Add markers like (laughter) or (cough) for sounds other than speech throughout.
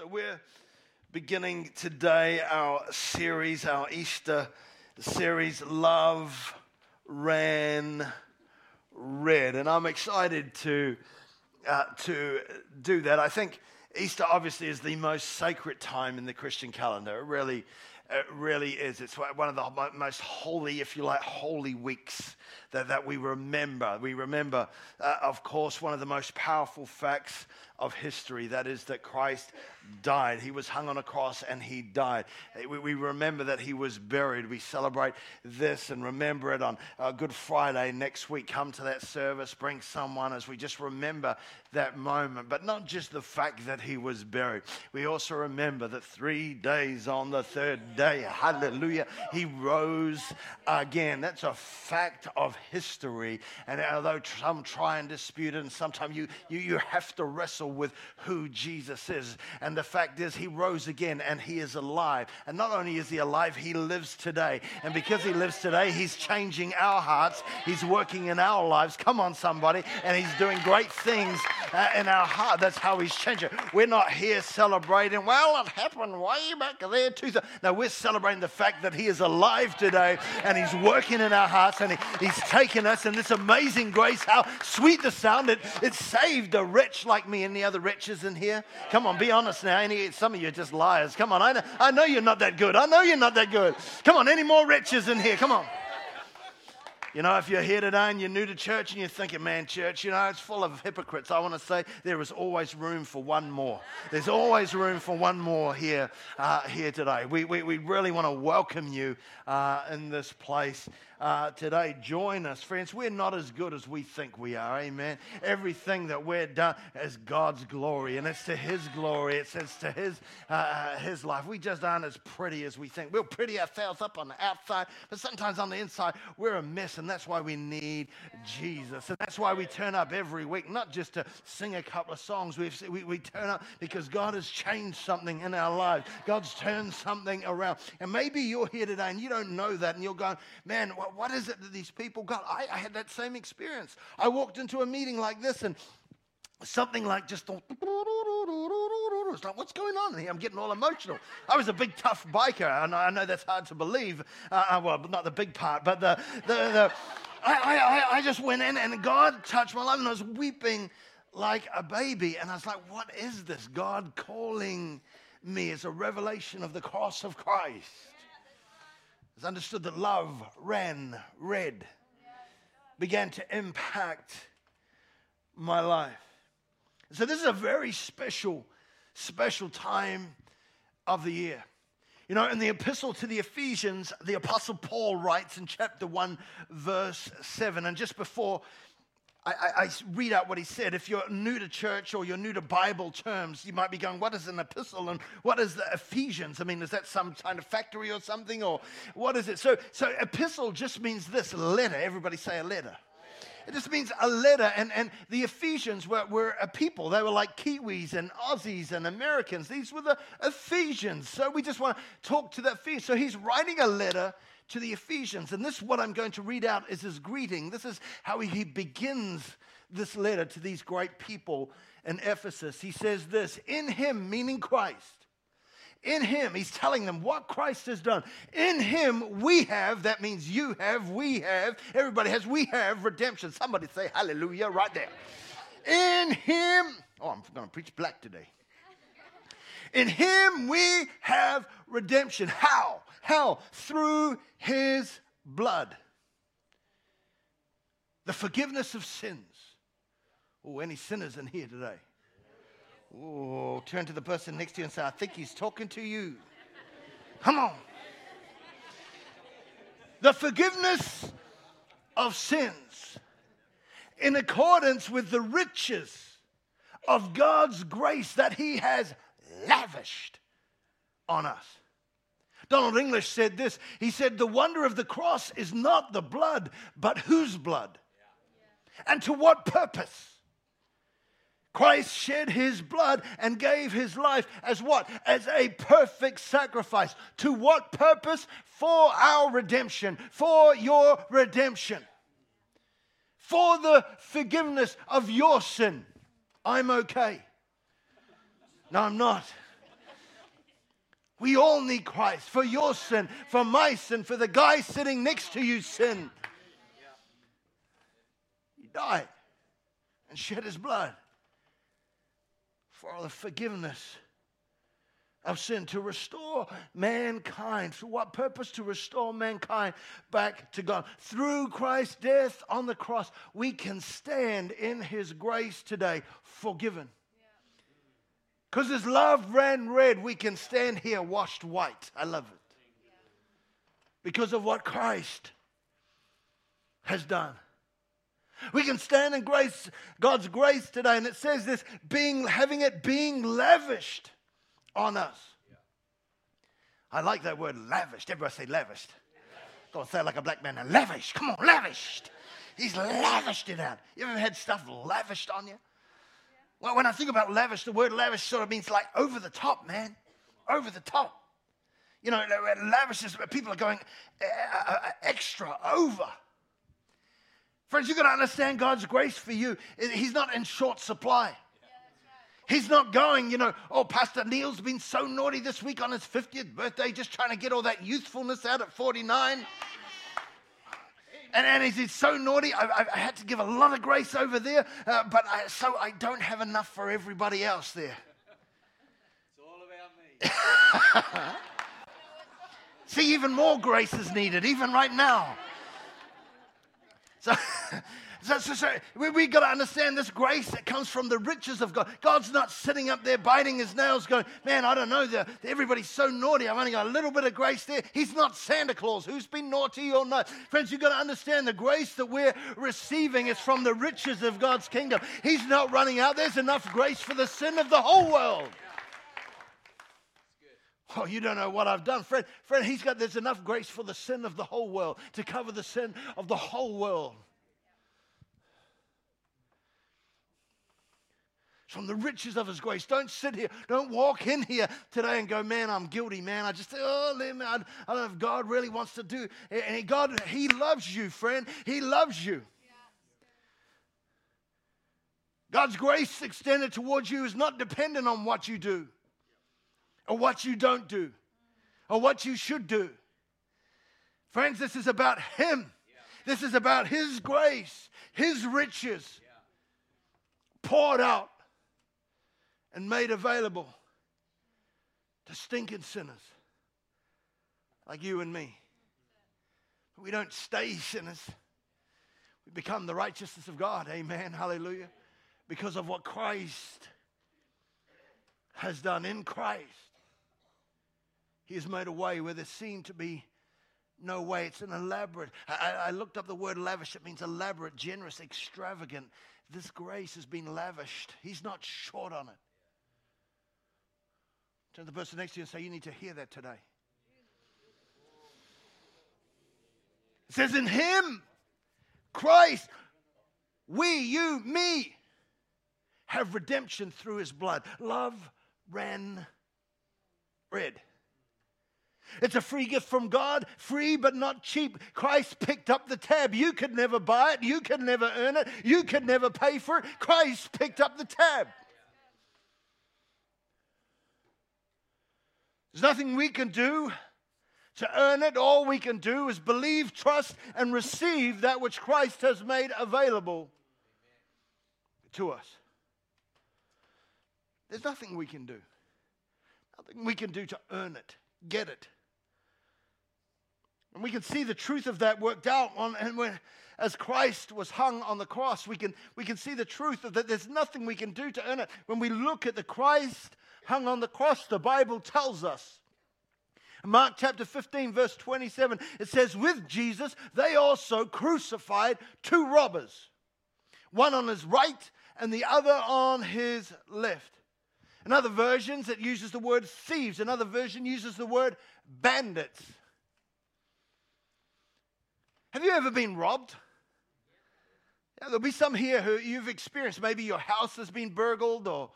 So we're beginning today our series, our Easter series, Love Ran Red. And I'm excited to, uh, to do that. I think Easter obviously is the most sacred time in the Christian calendar. It really, it really is. It's one of the most holy, if you like, holy weeks that, that we remember. We remember, uh, of course, one of the most powerful facts of history that is, that Christ died. He was hung on a cross and he died. We, we remember that he was buried. We celebrate this and remember it on uh, Good Friday next week. Come to that service, bring someone as we just remember that moment. But not just the fact that he was buried. We also remember that three days on the third day, hallelujah, he rose again. That's a fact of history. And although some try and dispute it, and sometimes you, you, you have to wrestle with who Jesus is. And the fact is, he rose again and he is alive. And not only is he alive, he lives today. And because he lives today, he's changing our hearts, he's working in our lives. Come on, somebody. And he's doing great things uh, in our heart. That's how he's changing. We're not here celebrating, well, it happened way back there. Too. No, we're celebrating the fact that he is alive today and he's working in our hearts and he, he's taken us in this amazing grace. How sweet the sound. It, it saved a wretch like me. Any other wretches in here? Come on, be honest now. Any, some of you are just liars. Come on. I know, I know you're not that good. I know you're not that good. Come on, any more wretches in here? Come on. You know, if you're here today and you're new to church and you're thinking, man, church, you know, it's full of hypocrites, I want to say there is always room for one more. There's always room for one more here, uh, here today. We, we, we really want to welcome you uh, in this place uh, today. Join us, friends. We're not as good as we think we are. Amen. Everything that we're done is God's glory, and it's to His glory. It's, it's to His uh, uh, His life. We just aren't as pretty as we think. We'll pretty ourselves up on the outside, but sometimes on the inside we're a mess, and that's why we need Jesus. And that's why we turn up every week, not just to sing a couple of songs. We've, we we turn up because God has changed something in our lives. God's turned something around, and maybe you're here today and you don't know that, and you're going, man. What, what is it that these people got? I, I had that same experience. I walked into a meeting like this and something like just it's like, what's going on here? I'm getting all emotional. I was a big, tough biker, and I know that's hard to believe. Uh, uh well, not the big part, but the, the, the I, I, I just went in, and God touched my life, and I was weeping like a baby. And I was like, what is this? God calling me as a revelation of the cross of Christ has understood that love ran red, began to impact my life. So, this is a very special, special time of the year. You know, in the epistle to the Ephesians, the Apostle Paul writes in chapter 1, verse 7, and just before I, I, I, read out what he said. If you're new to church or you're new to Bible terms, you might be going, What is an epistle and what is the Ephesians? I mean, is that some kind of factory or something? Or what is it? So, so epistle just means this letter. Everybody say a letter. It just means a letter. And, and the Ephesians were, were a people. They were like Kiwis and Aussies and Americans. These were the Ephesians. So we just want to talk to that Ephesians. So he's writing a letter to the Ephesians. And this what I'm going to read out is his greeting. This is how he begins this letter to these great people in Ephesus. He says this In him, meaning Christ, in him, he's telling them what Christ has done. In him, we have, that means you have, we have, everybody has, we have redemption. Somebody say hallelujah right there. In him, oh, I'm going to preach black today. In him we have redemption. How? How? Through his blood. The forgiveness of sins. Oh, any sinners in here today? Oh, turn to the person next to you and say, I think he's talking to you. Come on. The forgiveness of sins in accordance with the riches of God's grace that he has lavished on us. Donald English said this. He said, The wonder of the cross is not the blood, but whose blood? And to what purpose? Christ shed his blood and gave his life as what? As a perfect sacrifice. To what purpose? For our redemption, for your redemption, for the forgiveness of your sin. I'm okay. No, I'm not. We all need Christ for your sin, for my sin, for the guy sitting next to you sin. He died and shed his blood for the forgiveness of sin, to restore mankind. For what purpose? To restore mankind back to God. Through Christ's death on the cross, we can stand in his grace today, forgiven. Because his love ran red, we can stand here washed white. I love it. Because of what Christ has done. We can stand in grace, God's grace today, and it says this being having it being lavished on us. I like that word lavished. Everybody say lavished. Don't say it like a black man. Lavished. Come on, lavished. He's lavished it out. You ever had stuff lavished on you? Well, when I think about lavish, the word lavish sort of means like over the top, man. Over the top. You know, lavish is people are going uh, uh, extra over. Friends, you've got to understand God's grace for you. He's not in short supply. He's not going, you know, oh, Pastor Neil's been so naughty this week on his 50th birthday, just trying to get all that youthfulness out at 49. And, and he's so naughty, I, I, had to give a lot of grace over there, uh, but I, so I don't have enough for everybody else there. It's all about me. (laughs) See, even more grace is needed, even right now. So, (laughs) so, so, so we, we got to understand this grace that comes from the riches of God. God's not sitting up there biting his nails going, man, I don't know, the, everybody's so naughty. I've only got a little bit of grace there. He's not Santa Claus who's been naughty or not. Friends, you've got to understand the grace that we're receiving is from the riches of God's kingdom. He's not running out. There's enough grace for the sin of the whole world. Oh, you don't know what I've done. Friend, friend, he's got, there's enough grace for the sin of the whole world, to cover the sin of the whole world. From the riches of his grace. Don't sit here, don't walk in here today and go, man, I'm guilty, man. I just, oh, man, I, I don't know if God really wants to do. And God, he loves you, friend. He loves you. God's grace extended towards you is not dependent on what you do or what you don't do or what you should do. Friends, this is about Him. This is about His grace, His riches poured out and made available to stinking sinners like you and me. But we don't stay sinners. We become the righteousness of God. Amen. Hallelujah. Because of what Christ has done in Christ. He has made a way where there seemed to be no way. It's an elaborate. I, I, looked up the word lavish. It means elaborate, generous, extravagant. This grace has been lavished. He's not short on it. Turn to the person next to you and say, You need to hear that today. It says, In Him, Christ, we, you, me, have redemption through His blood. Love ran red. It's a free gift from God, free but not cheap. Christ picked up the tab. You could never buy it, you could never earn it, you could never pay for it. Christ picked up the tab. There's nothing we can do to earn it. All we can do is believe, trust, and receive that which Christ has made available to us. There's nothing we can do. Nothing we can do to earn it, get it. And we can see the truth of that worked out on, and when, as Christ was hung on the cross, we can, we can see the truth of that there's nothing we can do to earn it. When we look at the Christ hung on the cross, the Bible tells us. Mark chapter 15, verse 27, it says, With Jesus, they also crucified two robbers, one on his right and the other on his left. In other versions, it uses the word thieves. Another version uses the word bandits. Have you ever been robbed? Yeah, there'll be some here who you've experienced. Maybe your house has been burgled, or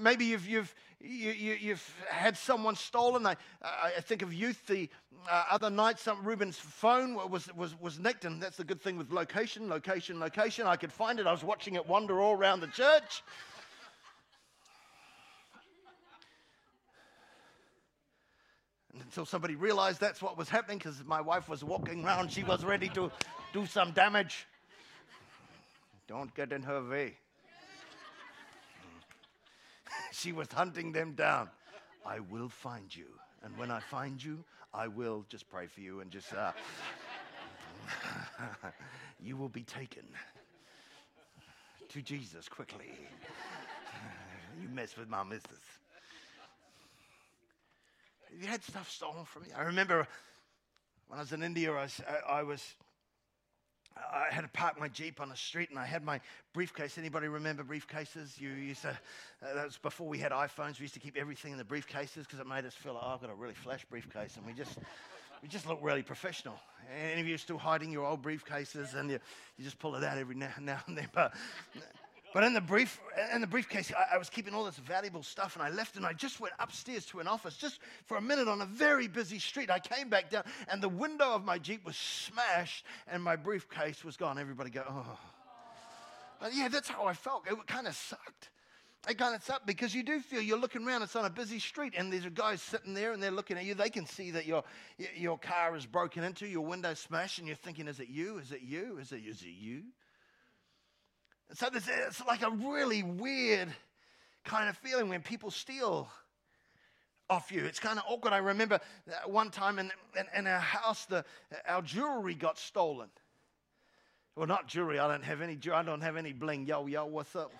maybe you've, you've, you, you, you've had someone stolen. I, I think of youth the uh, other night, some Ruben's phone was, was, was nicked, and that's the good thing with location, location, location. I could find it. I was watching it wander all around the church. until somebody realized that's what was happening because my wife was walking around. She was ready to do some damage. Don't get in her way. She was hunting them down. I will find you. And when I find you, I will just pray for you and just, uh, (laughs) you will be taken to Jesus quickly. (laughs) you mess with my missus. You had stuff stolen from me. I remember when I was in India, I I, I was I had to park my Jeep on the street and I had my briefcase. Anybody remember briefcases? You used to, uh, that was before we had iPhones. We used to keep everything in the briefcases because it made us feel like, oh, I've got a really flash briefcase. And we just, we just look really professional. Any of you still hiding your old briefcases and you, you just pull it out every now, now and then. (laughs) But but in the brief, in the briefcase, I, I, was keeping all this valuable stuff, and I left, and I just went upstairs to an office just for a minute on a very busy street. I came back down, and the window of my jeep was smashed, and my briefcase was gone. Everybody go, oh. But yeah, that's how I felt. It kind of sucked. It kind of sucked because you do feel you're looking around. It's on a busy street, and there's a guy sitting there, and they're looking at you. They can see that your your car is broken into, your window smashed, and you're thinking, "Is it you? Is it you? Is it is it you?" So this, it's like a really weird kind of feeling when people steal off you. It's kind of awkward. I remember one time in, in, in our house, the, our jewelry got stolen. Well, not jewelry. I don't have any. jewelry. I don't have any bling. Yo, yo, what's up?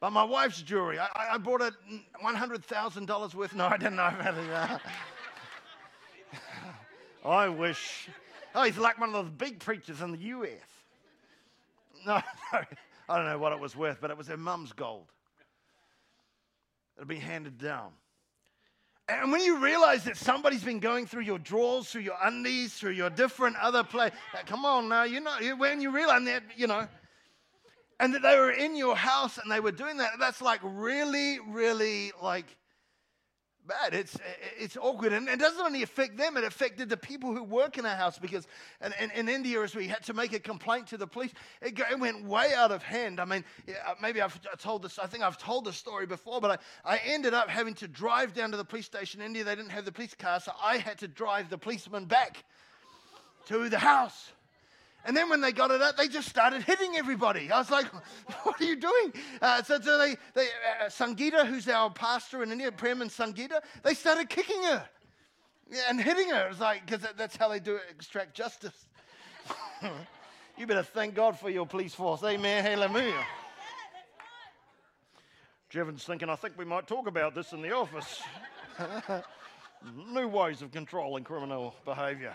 But my wife's jewelry. I, I bought it mm, thousand dollars worth. No, I didn't know about it. (laughs) I wish. Oh, he's like one of those big preachers in the U.S. (laughs) No, no, I don't know what it was worth, but it was her mum's gold. It had been handed down. And when you realize that somebody's been going through your drawers, through your undies, through your different other place, uh, come on now, you know, when you realize that, you know, and that they were in your house and they were doing that, that's like really, really like bad. It's, it's awkward. And it doesn't only affect them, it affected the people who work in our house because in, in, in India, as we had to make a complaint to the police, it, it went way out of hand. I mean, uh, maybe I've told this, I think I've told this story before, but I, I ended up having to drive down to the police station in India. They didn't have the police car, so I had to drive the policeman back to the house. And then when they got it out, they just started hitting everybody. I was like, (laughs) what are you doing? Uh, so, so they, they uh, Sangeeta, who's our pastor in India, Prem and Sangeeta, they started kicking her and hitting her. It was like, because that's how they do it, extract justice. (laughs) you better thank God for your police force. Amen. Hallelujah. Jevon's thinking, I think we might talk about this in the office. (laughs) New ways of controlling criminal behavior.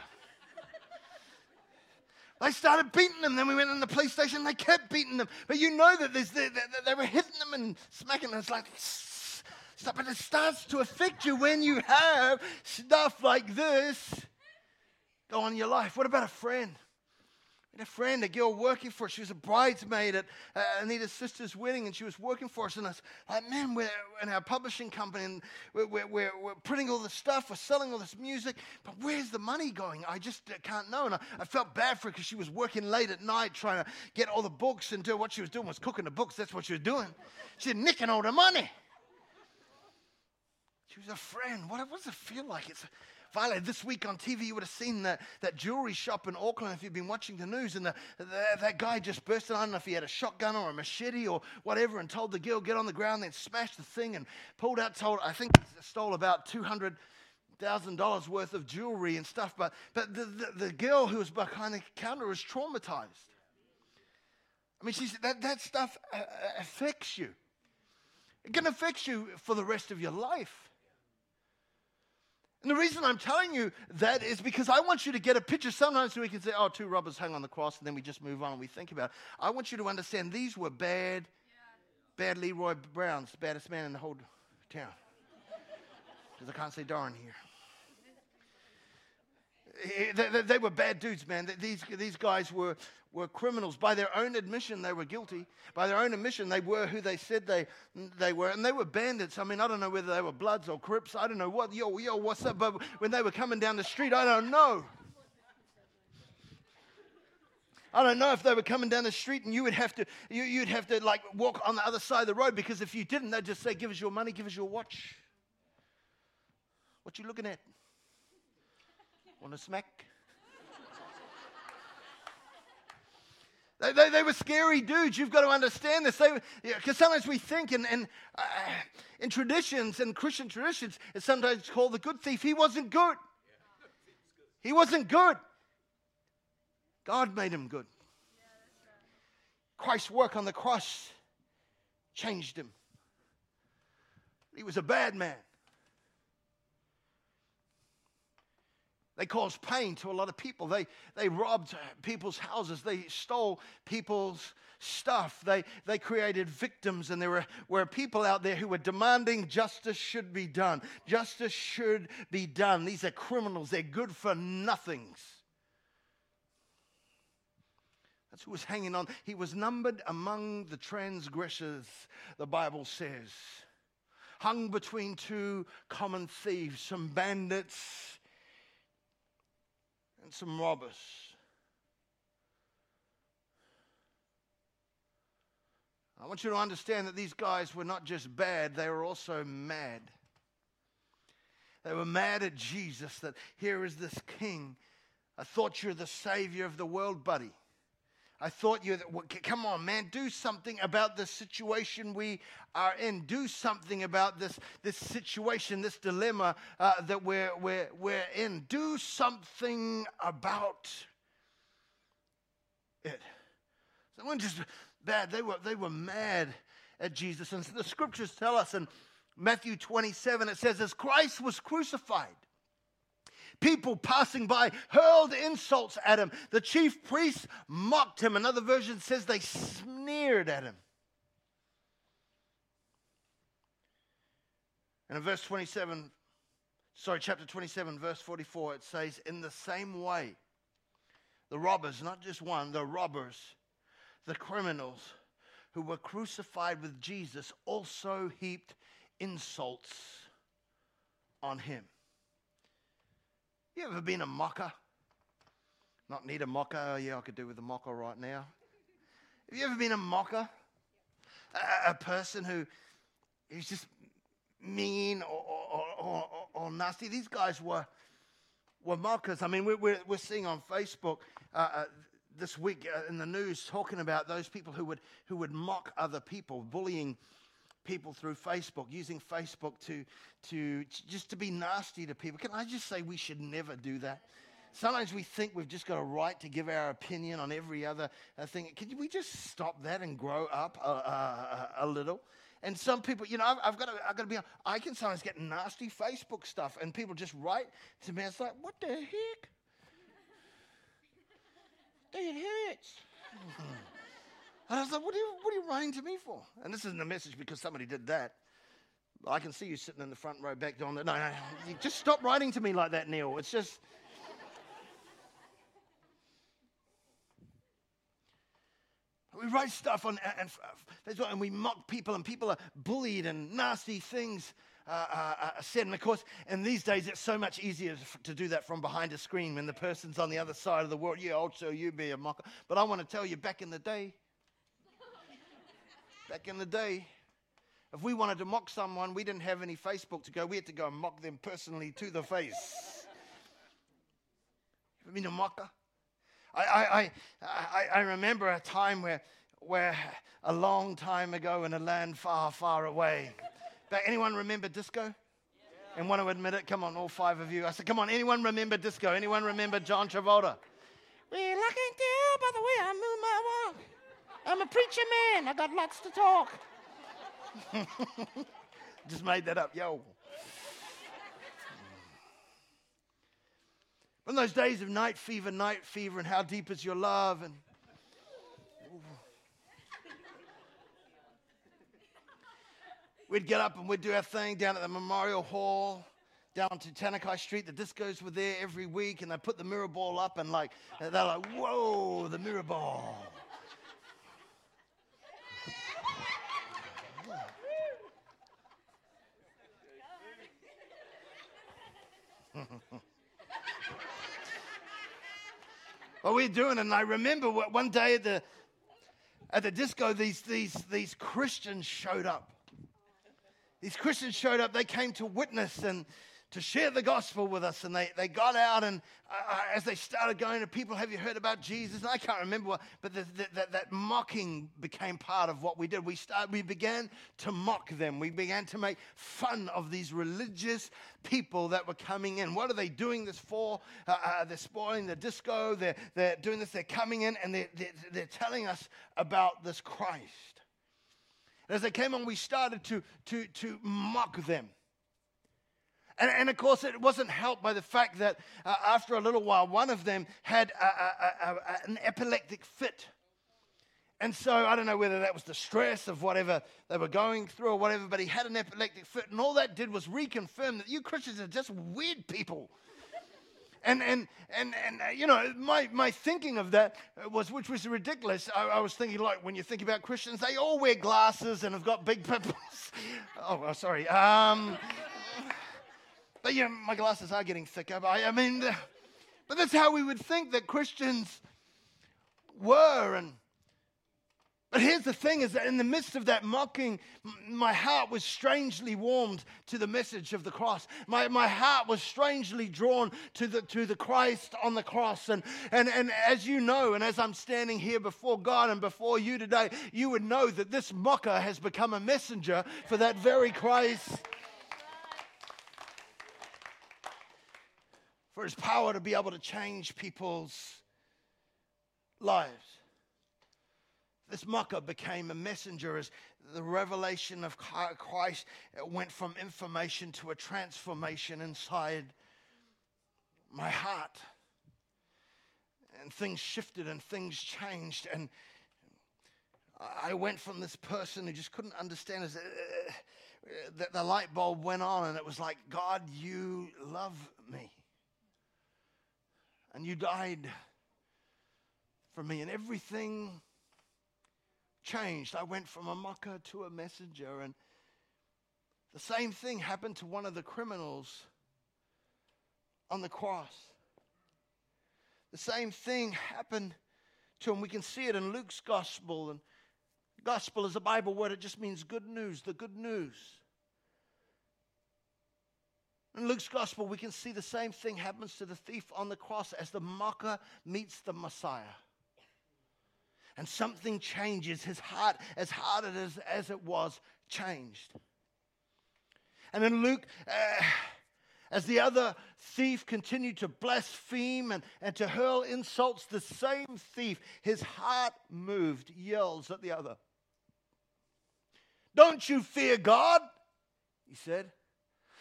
They started beating them. Then we went in the police station. They kept beating them. But you know that they, they, they were hitting them and smacking them. It's like, stop. But it starts to affect you when you have stuff like this go on in your life. What about a friend? A friend, a girl working for us. She was a bridesmaid at uh, Anita's sister's wedding, and she was working for us. And I was like, man, we're in our publishing company, and we're, we're, we're, we're printing all this stuff, we're selling all this music, but where's the money going? I just uh, can't know. And I, I felt bad for her because she was working late at night trying to get all the books and do what she was doing was cooking the books. That's what she was doing. She's nicking all the money. She was a friend. What, what does it feel like? It's Violet, this week on TV, you would have seen that, that jewelry shop in Auckland if you've been watching the news. And the, the, that guy just bursted, I don't know if he had a shotgun or a machete or whatever, and told the girl, get on the ground, then smashed the thing and pulled out, told, I think stole about 200 thousand dollars worth of jewelry and stuff. But but the, the, the, girl who was behind the counter was traumatized. I mean, she's that that stuff uh, uh, affects you. It can affect you for the rest of your life. And the reason I'm telling you that is because I want you to get a picture. Sometimes so we can say, oh, two robbers hung on the cross, and then we just move on and we think about it. I want you to understand these were bad, bad Leroy Browns, the baddest man in the whole town. Because I can't say darn here. They, they, were bad dudes, man. These, these guys were, were criminals. By their own admission, they were guilty. By their own admission, they were who they said they, they were. And they were bandits. I mean, I don't know whether they were Bloods or Crips. I don't know what. Yo, yo, what's up? But when they were coming down the street, I don't know. I don't know if they were coming down the street and you would have to, you, you, would have to like walk on the other side of the road because if you didn't, they'd just say, give us your money, give us your watch. What you looking at? Want to smack? (laughs) They, they, they, were scary dudes. You've got to understand this. Because yeah, sometimes we think in, in, uh, in traditions, in Christian traditions, it's sometimes called the good thief. He wasn't good. He wasn't good. God made him good. Christ's work on the cross changed him. He was a bad man. They caused pain to a lot of people. They, they robbed people's houses. They stole people's stuff. They, they created victims, and there were, were people out there who were demanding justice should be done. Justice should be done. These are criminals, they're good for nothings. That's who was hanging on. He was numbered among the transgressors, the Bible says. Hung between two common thieves, some bandits and some robbers. I want you to understand that these guys were not just bad, they were also mad. They were mad at Jesus that here is this king. I thought you're the savior of the world, buddy. I thought you, come on, man, do something about the situation we are in. Do something about this, this situation, this dilemma uh, that we're, we're, we're in. Do something about it. So they weren't just bad, they were, they were mad at Jesus. And the scriptures tell us in Matthew 27, it says, as Christ was crucified, People passing by hurled insults at him. The chief priests mocked him. Another version says they sneered at him. And in verse 27, sorry, chapter 27, verse 44, it says, In the same way, the robbers, not just one, the robbers, the criminals who were crucified with Jesus also heaped insults on him. You ever been a mocker? Not need a mocker. Oh, Yeah, I could do with a mocha right now. Have you ever been a mocker? A, a person who is just mean or, or, or, or, nasty. These guys were, were mockers. I mean, we're, we're, we're seeing on Facebook uh, uh, this week uh, in the news talking about those people who would, who would mock other people, bullying people through Facebook, using Facebook to, to just to be nasty to people. Can I just say we should never do that? Sometimes we think we've just got a right to give our opinion on every other uh, thing. Can we just stop that and grow up a, a, a little? And some people, you know, I've, I've, got to, I've got to be, I can sometimes get nasty Facebook stuff, and people just write to me. It's like, what the heck? (laughs) it hurts. (laughs) And I was like, what are, you, what are you writing to me for? And this isn't a message because somebody did that. I can see you sitting in the front row back down there. No, no, no. just stop writing to me like that, Neil. It's just. We write stuff on and, and we mock people, and people are bullied, and nasty things uh, uh, uh, said. And of course, in these days, it's so much easier to do that from behind a screen when the person's on the other side of the world. Yeah, I'll show you be a mocker. But I want to tell you, back in the day, Back in the day, if we wanted to mock someone, we didn't have any Facebook to go. We had to go and mock them personally to the face. You mean a mocker? I, I, I, I remember a time where, where a long time ago in a land far, far away. But anyone remember disco? And want to admit it? Come on, all five of you. I said, come on, anyone remember disco? Anyone remember John Travolta? We're looking down by the way I move my walk. I'm a preacher man. I got lots to talk. (laughs) Just made that up, yo. In those days of night fever, night fever, and how deep is your love, and we'd get up and we'd do our thing down at the Memorial Hall, down to Tanakai Street. The discos were there every week, and they put the mirror ball up, and like they're like, "Whoa, the mirror ball!" (laughs) what we're doing, and I remember one day at the at the disco, these these these Christians showed up. These Christians showed up. They came to witness, and to share the gospel with us. And they, they got out, and uh, uh, as they started going to people, have you heard about Jesus? And I can't remember, what, but the, the, the, that mocking became part of what we did. We, started, we began to mock them. We began to make fun of these religious people that were coming in. What are they doing this for? Uh, uh, they're spoiling the disco. They're, they're doing this. They're coming in, and they're, they're, they're telling us about this Christ. As they came on, we started to, to, to mock them. And, and, of course, it wasn't helped by the fact that uh, after a little while, one of them had a, a, a, an epileptic fit. And so I don't know whether that was the stress of whatever they were going through or whatever, but he had an epileptic fit. And all that did was reconfirm that you Christians are just weird people. And, and, and, and uh, you know, my, my thinking of that was, which was ridiculous. I, I, was thinking, like, when you think about Christians, they all wear glasses and have got big pimples. (laughs) oh, sorry. Um, but yeah, my glasses are getting thicker. I, I mean, but that's how we would think that Christians were. And but here's the thing: is that in the midst of that mocking, my heart was strangely warmed to the message of the cross. My, my heart was strangely drawn to the to the Christ on the cross. And and and as you know, and as I'm standing here before God and before you today, you would know that this mocker has become a messenger for that very Christ. For his power to be able to change people's lives. This mocker became a messenger as the revelation of Christ went from information to a transformation inside my heart. And things shifted and things changed. And I went from this person who just couldn't understand uh, that the light bulb went on, and it was like, God, you love me and you died for me, and everything changed. I went from a mocker to a messenger, and the same thing happened to one of the criminals on the cross. The same thing happened to him. We can see it in Luke's gospel. And gospel is a Bible word, it just means good news, the good news. In Luke's gospel, we can see the same thing happens to the thief on the cross as the mocker meets the Messiah. And something changes. His heart, as hard as, as it was, changed. And in Luke, uh, as the other thief continued to blaspheme and, and to hurl insults, the same thief, his heart moved, yells at the other. Don't you fear God? He said.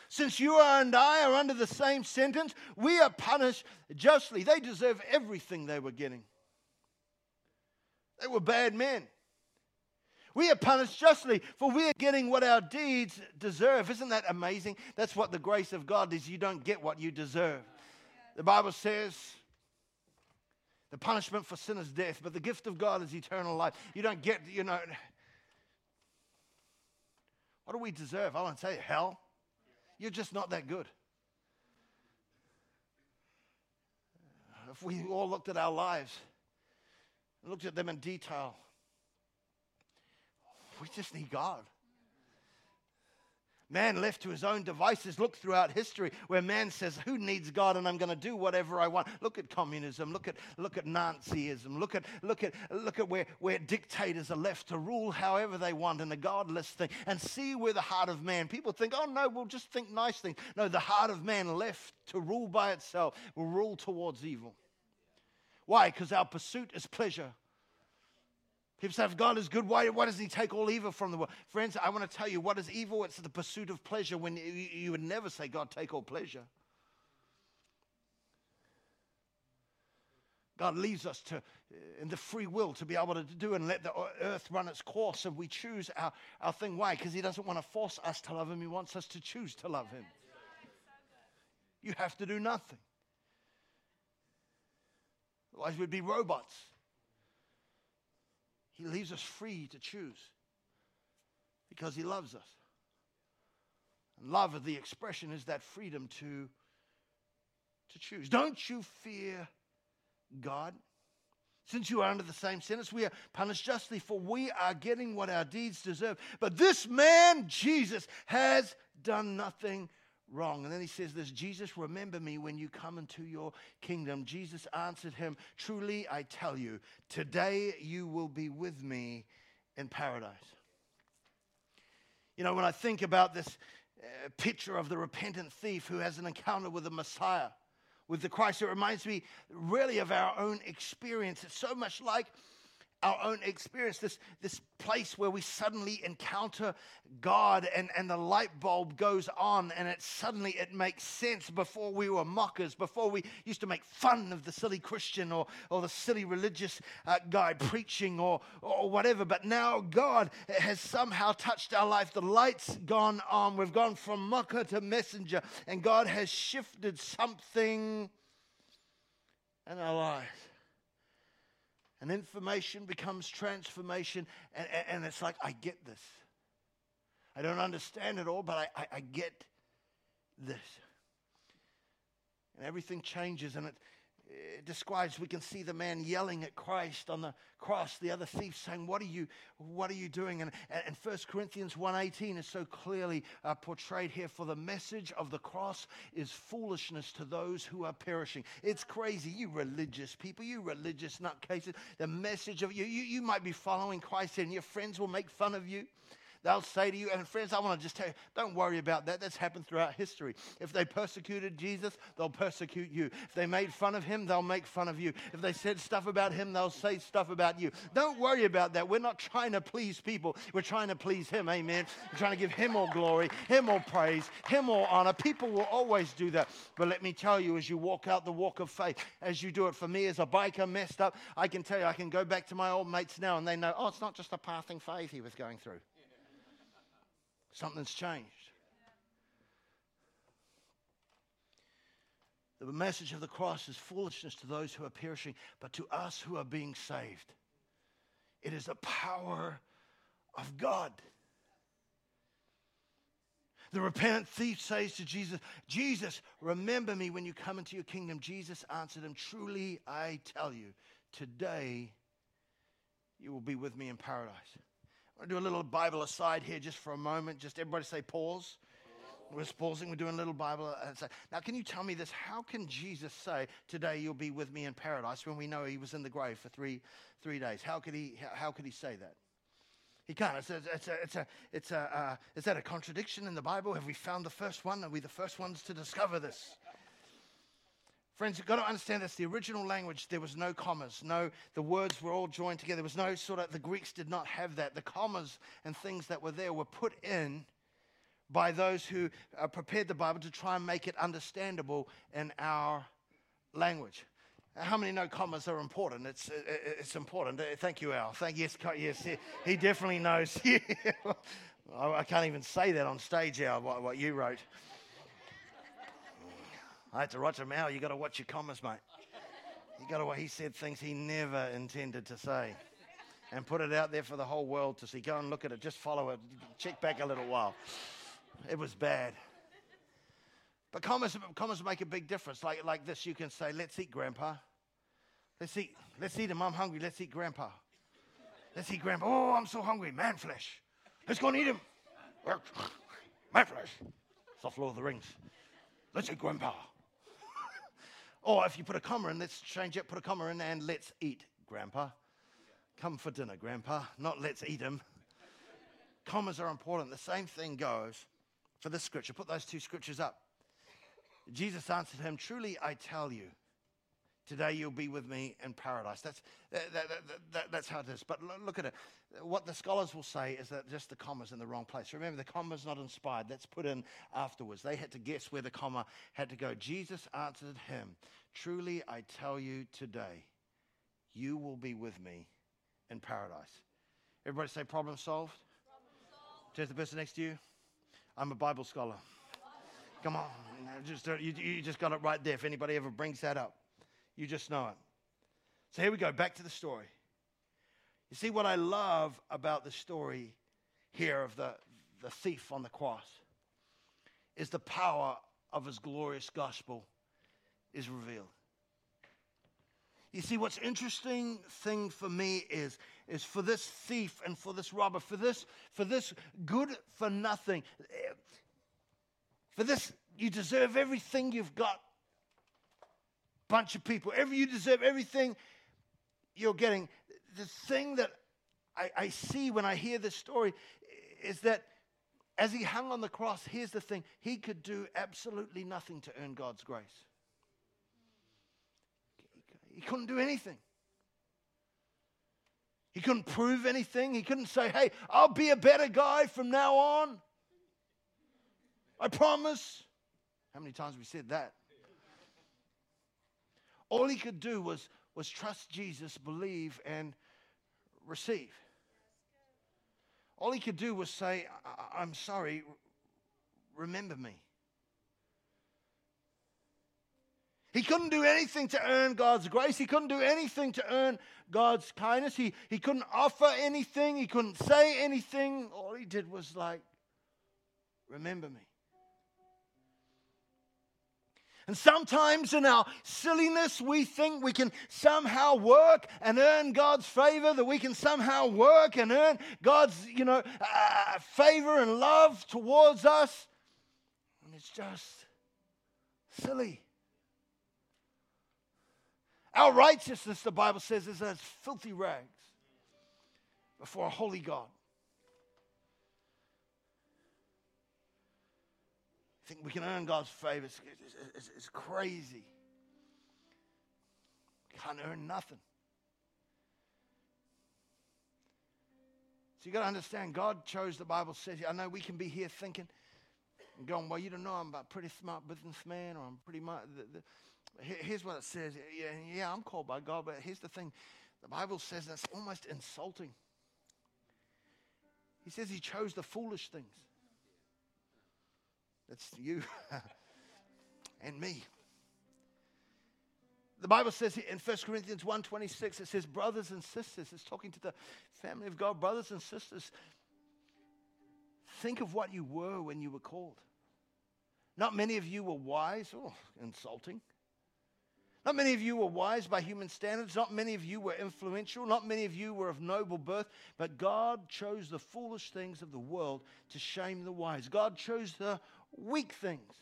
Since you and I are under the same sentence, we are punished justly. They deserve everything they were getting. They were bad men. We are punished justly, for we are getting what our deeds deserve. Isn't that amazing? That's what the grace of God is. You don't get what you deserve. The Bible says the punishment for sin is death, but the gift of God is eternal life. You don't get, you know. What do we deserve? I won't you, hell. You're just not that good. If we all looked at our lives looked at them in detail, we just need God. Man left to his own devices, look throughout history where man says, Who needs God and I'm going to do whatever I want? Look at communism, look at, look at Nazism, look at, look at, look at where, where dictators are left to rule however they want in a godless thing and see where the heart of man. People think, Oh no, we'll just think nice things. No, the heart of man left to rule by itself will rule towards evil. Why? Because our pursuit is pleasure People say, if God is good, why, why doesn't He take all evil from the world? Friends, I want to tell you what is evil? It's the pursuit of pleasure when you, you would never say, God, take all pleasure. God leaves us to, uh, in the free will to be able to do and let the uh, earth run its course and we choose our, our thing. Why? Because He doesn't want to force us to love Him, He wants us to choose to love Him. You have to do nothing. Otherwise, we'd be robots. He leaves us free to choose because He loves us. And love, of the expression, is that freedom to, to choose. Don't you fear God? Since you are under the same sentence, we are punished justly, for we are getting what our deeds deserve. But this man, Jesus, has done nothing wrong. And then he says this Jesus, remember me when you come into your kingdom. Jesus answered him, Truly I tell you, today you will be with me in paradise. You know, when I think about this uh, picture of the repentant thief who has an encounter with the Messiah, with the Christ, it reminds me really of our own experience. It's so much like our own experience, this, this place where we suddenly encounter God and, and the light bulb goes on and it suddenly it makes sense. Before we were mockers, before we used to make fun of the silly Christian or, or the silly religious uh, guy preaching or, or whatever. But now God has somehow touched our life. The light's gone on. We've gone from mocker to messenger and God has shifted something in our lives and information becomes transformation. And, and, it's like, I get this. I don't understand it all, but I, I, I get this. And everything changes, and it, it describes, we can see the man yelling at Christ on the cross, the other thief saying, what are you, what are you doing? And, and 1 Corinthians 1.18 is so clearly uh, portrayed here, for the message of the cross is foolishness to those who are perishing. It's crazy, you religious people, you religious nutcases. The message of you, you, you might be following Christ and your friends will make fun of you. They'll say to you, and friends, I want to just tell you, don't worry about that. That's happened throughout history. If they persecuted Jesus, they'll persecute you. If they made fun of him, they'll make fun of you. If they said stuff about him, they'll say stuff about you. Don't worry about that. We're not trying to please people, we're trying to please him. Amen. We're trying to give him all glory, him all praise, him all honor. People will always do that. But let me tell you, as you walk out the walk of faith, as you do it for me as a biker messed up, I can tell you, I can go back to my old mates now and they know, oh, it's not just a passing phase he was going through. Something's changed. The message of the cross is foolishness to those who are perishing, but to us who are being saved, it is the power of God. The repentant thief says to Jesus, Jesus, remember me when you come into your kingdom. Jesus answered him, Truly I tell you, today you will be with me in paradise. I do a little Bible aside here just for a moment. Just everybody say pause. We're pausing. We're doing a little Bible aside. Now, can you tell me this? How can Jesus say, Today you'll be with me in paradise when we know he was in the grave for three, three days? How could, he, how, how could he say that? He can't. It's a, it's a, it's a, it's a uh, is that a contradiction in the Bible? Have we found the first one? Are we the first ones to discover this? Friends, you've got to understand this. The original language, there was no commas. No, the words were all joined together. There was no sort of, the Greeks did not have that. The commas and things that were there were put in by those who uh, prepared the Bible to try and make it understandable in our language. How many know commas are important? It's, it's important. Uh, thank you, Al. Thank yes, yes. He definitely knows. (laughs) I can't even say that on stage, Al, what, what you wrote. I had to watch him out. You got to watch your commas, mate. You got to. He said things he never intended to say, and put it out there for the whole world to see. Go and look at it. Just follow it. Check back a little while. It was bad. But commas, commas make a big difference. Like, like this, you can say, "Let's eat, Grandpa. Let's eat. Let's eat him. I'm hungry. Let's eat, Grandpa. Let's eat, Grandpa. Oh, I'm so hungry. Man flesh. Let's go and eat him. (laughs) Man flesh. Soft Lord of the Rings. Let's eat, Grandpa. Or if you put a comma in, let's change it, put a comma in, and let's eat, Grandpa. Come for dinner, Grandpa, not let's eat him. Commas are important. The same thing goes for this scripture. Put those two scriptures up. Jesus answered him, Truly I tell you, Today you'll be with me in paradise. That's, that, that, that, that's how it is. But look at it. What the scholars will say is that just the comma's in the wrong place. Remember, the comma's not inspired. That's put in afterwards. They had to guess where the comma had to go. Jesus answered him, Truly I tell you today, you will be with me in paradise. Everybody say problem solved? Problem solved. The person next to you. I'm a Bible scholar. Come on. Just, you, you just got it right there if anybody ever brings that up. You just know it. So here we go, back to the story. You see, what I love about the story here of the, the thief on the cross is the power of his glorious gospel is revealed. You see, what's interesting thing for me is, is for this thief and for this robber, for this, for this good for nothing, For this, you deserve everything you've got. Bunch of people. Every you deserve everything you're getting. The thing that I, I see when I hear this story is that as he hung on the cross, here's the thing he could do absolutely nothing to earn God's grace. He couldn't do anything. He couldn't prove anything. He couldn't say, hey, I'll be a better guy from now on. I promise. How many times we said that? All he could do was, was trust Jesus, believe, and receive. All he could do was say, I- am sorry, remember me. He couldn't do anything to earn God's grace. He couldn't do anything to earn God's kindness. He, he couldn't offer anything. He couldn't say anything. All he did was like, remember me. And sometimes in our silliness, we think we can somehow work and earn God's favor, that we can somehow work and earn God's, you know, uh, favor and love towards us. And it's just silly. Our righteousness, the Bible says, is as filthy rags before a holy God. Think we can earn God's favor. It's, it's, it's crazy. Can't earn nothing. So you got to understand, God chose, the Bible says, I know we can be here thinking and going, well, you don't know, I'm a pretty smart businessman or I'm pretty much. Here's what it says. Yeah, yeah, I'm called by God, but here's the thing. The Bible says that's almost insulting. He says he chose the foolish things. That's you (laughs) and me. The Bible says in 1 Corinthians 1.26, it says, brothers and sisters, it's talking to the family of God, brothers and sisters, think of what you were when you were called. Not many of you were wise. Oh, insulting. Not many of you were wise by human standards. Not many of you were influential. Not many of you were of noble birth. But God chose the foolish things of the world to shame the wise. God chose the weak things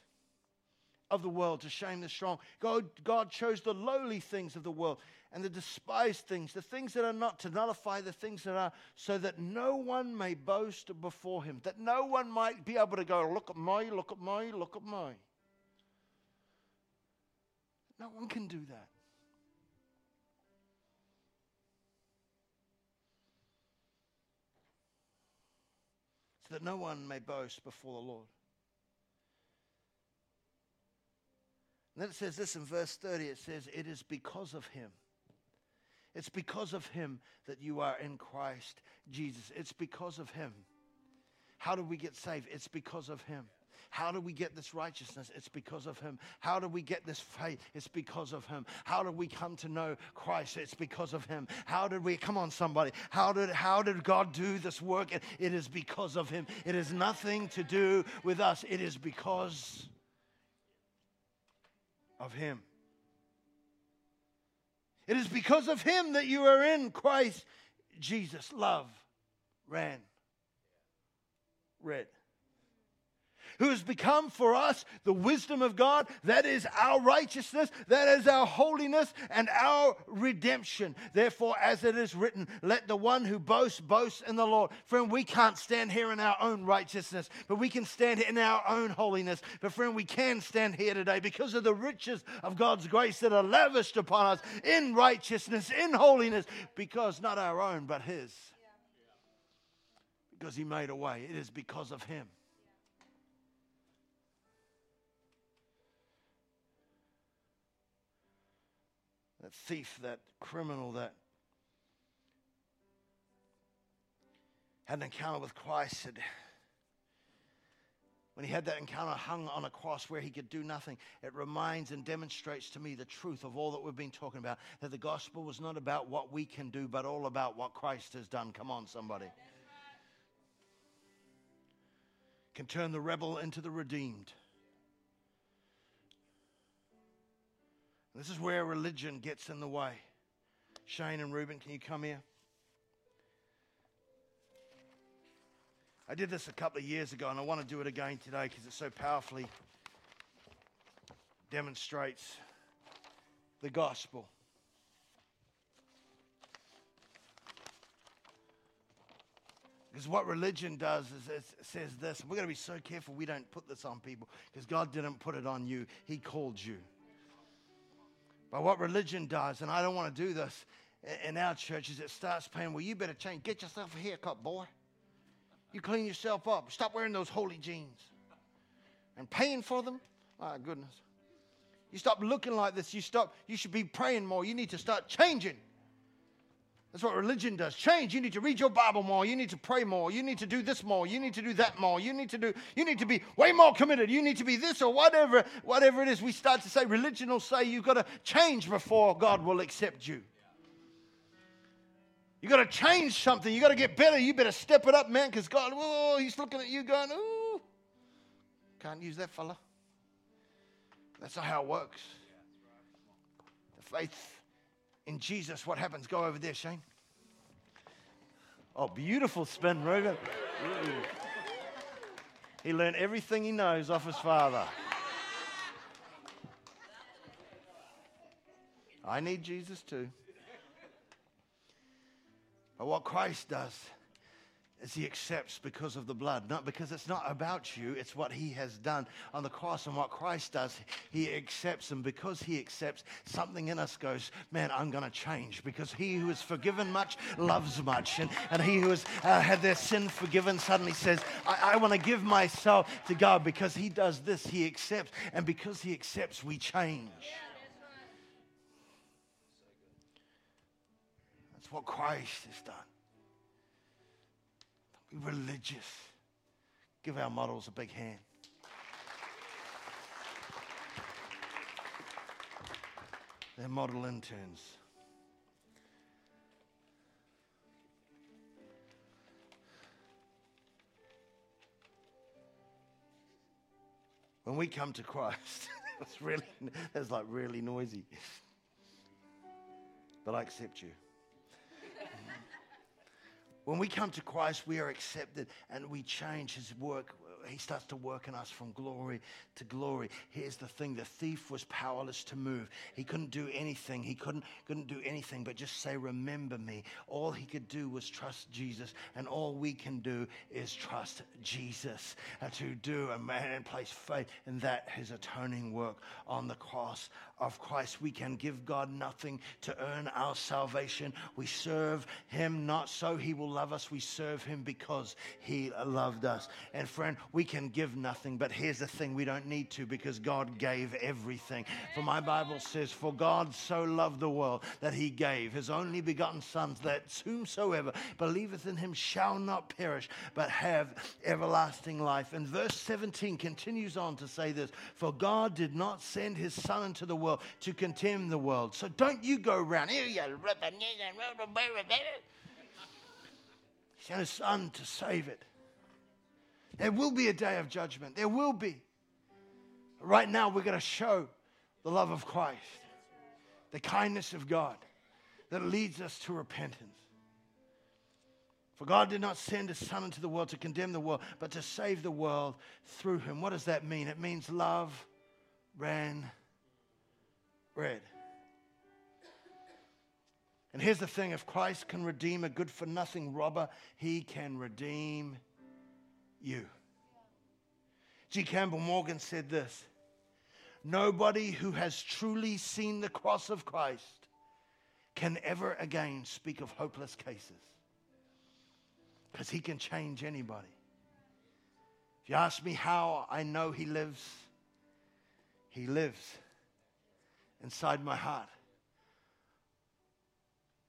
of the world to shame the strong. God, God chose the lowly things of the world and the despised things, the things that are not, to nullify the things that are, so that no one may boast before him, that no one might be able to go, Look at me, look at me, look at me. No one can do that. So that no one may boast before the Lord. And then it says this in verse 30 it says, It is because of him. It's because of him that you are in Christ Jesus. It's because of him. How do we get saved? It's because of him. How do we get this righteousness? It's because of Him. How do we get this faith? It's because of Him. How do we come to know Christ? It's because of Him. How did we, come on, somebody, how did, how did God do this work? It, it is because of Him. It has nothing to do with us, it is because of Him. It is because of Him that you are in Christ Jesus. Love ran red who has become for us the wisdom of God. That is our righteousness, that is our holiness, and our redemption. Therefore, as it is written, let the one who boasts boast in the Lord. Friend, we can't stand here in our own righteousness, but we can stand in our own holiness. But, friend, we can stand here today because of the riches of God's grace that are lavished upon us in righteousness, in holiness, because not our own, but His. Because He made a way. It is because of Him. That thief, that criminal that had an encounter with Christ said, when he had that encounter hung on a cross where he could do nothing, it reminds and demonstrates to me the truth of all that we've been talking about that the gospel was not about what we can do, but all about what Christ has done. Come on, somebody. Can turn the rebel into the redeemed. This is where religion gets in the way. Shane and Ruben, can you come here? I did this a couple of years ago, and I want to do it again today because it so powerfully demonstrates the gospel. Because what religion does is it says this, and we're going to be so careful we don't put this on people because God didn't put it on you, He called you. But what religion does, and I don't want to do this in our church, is it starts paying, well, you better change. Get yourself a haircut, boy. You clean yourself up. Stop wearing those holey jeans. And paying for them? My goodness. You stop looking like this. You stop. You should be praying more. You need to start changing. That's what religion does. Change. You need to read your Bible more. You need to pray more. You need to do this more. You need to do that more. You need to do. You need to be way more committed. You need to be this or whatever, whatever it is. We start to say religion will say you've got to change before God will accept you. You got to change something. You got to get better. You better step it up, man, because God, oh, He's looking at you going, ooh, can't use that fella. That's not how it works. The faith in Jesus, what happens? Go over there, Shane. Oh, beautiful spin, Ruben. He learned everything he knows off his father. I need Jesus too. But what Christ does is he accepts because of the blood, not because it's not about you, it's what he has done on the cross and what Christ does. He accepts, and because he accepts, something in us goes, Man, I'm going to change because he who is forgiven much loves much. And, and he who has uh, had their sin forgiven suddenly says, I, I want to give myself to God because he does this, he accepts. And because he accepts, we change. That's what Christ has done religious. Give our models a big hand. They're model interns. When we come to Christ, (laughs) it's really, it's like really noisy. But I accept you. When we come to Christ, we are accepted and we change his work. He starts to work in us from glory to glory. Here's the thing the thief was powerless to move. He couldn't do anything. He couldn't, couldn't do anything but just say, Remember me. All he could do was trust Jesus. And all we can do is trust Jesus uh, to do and, and place faith in that, his atoning work on the cross of Christ. We can give God nothing to earn our salvation. We serve Him not so He will love us. We serve Him because He loved us. And friend, we can give nothing, but here's the thing we don't need to because God gave everything. For my Bible says, For God so loved the world that He gave His only begotten Son, that whomsoever believeth in Him shall not perish, but have everlasting life. And verse 17 continues on to say this For God did not send His Son into the world to condemn the world. So don't you go around here, you rubber, He sent his son to save it. There will be a day of judgment. There will be. Right now, we're going to show the love of Christ, the kindness of God that leads us to repentance. For God did not send his Son into the world to condemn the world, but to save the world through him. What does that mean? It means love ran red. And here's the thing if Christ can redeem a good for nothing robber, he can redeem you. G. Campbell Morgan said this Nobody who has truly seen the cross of Christ can ever again speak of hopeless cases because he can change anybody. If you ask me how I know he lives, he lives inside my heart.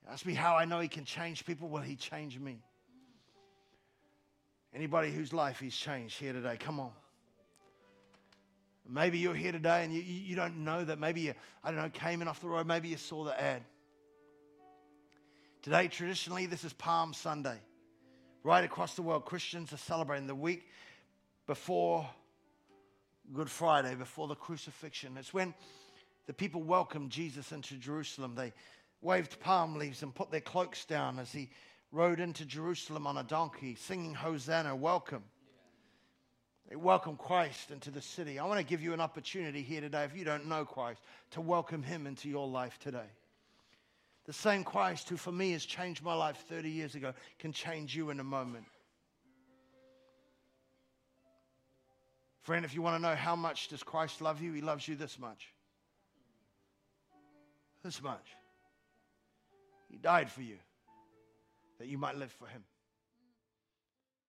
Ask me how I know he can change people. Well, he changed me. Anybody whose life he's changed here today, come on. Maybe you're here today and you, you don't know that. Maybe you, I don't know, came in off the road. Maybe you saw the ad. Today, traditionally, this is Palm Sunday. Right across the world, Christians are celebrating the week before Good Friday, before the crucifixion. It's when the people welcomed Jesus into Jerusalem. They waved palm leaves and put their cloaks down as he rode into Jerusalem on a donkey, singing Hosanna, welcome. They welcome Christ into the city. I want to give you an opportunity here today, if you don't know Christ, to welcome him into your life today. The same Christ who, for me, has changed my life 30 years ago, can change you in a moment. Friend, if you want to know how much does Christ love you, he loves you this much. This much. He died for you that you might live for him.